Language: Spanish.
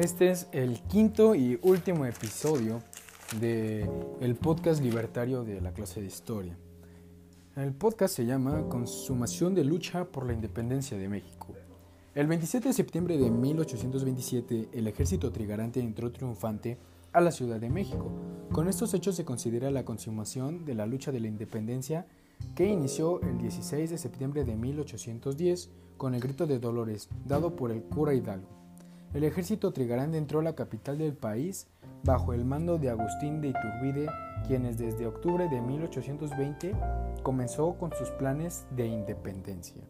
Este es el quinto y último episodio del el podcast libertario de la clase de historia. El podcast se llama Consumación de lucha por la independencia de México. El 27 de septiembre de 1827, el ejército trigarante entró triunfante a la Ciudad de México. Con estos hechos se considera la consumación de la lucha de la independencia que inició el 16 de septiembre de 1810 con el grito de Dolores dado por el cura Hidalgo. El ejército trigarante entró a la capital del país bajo el mando de Agustín de Iturbide, quienes desde octubre de 1820 comenzó con sus planes de independencia.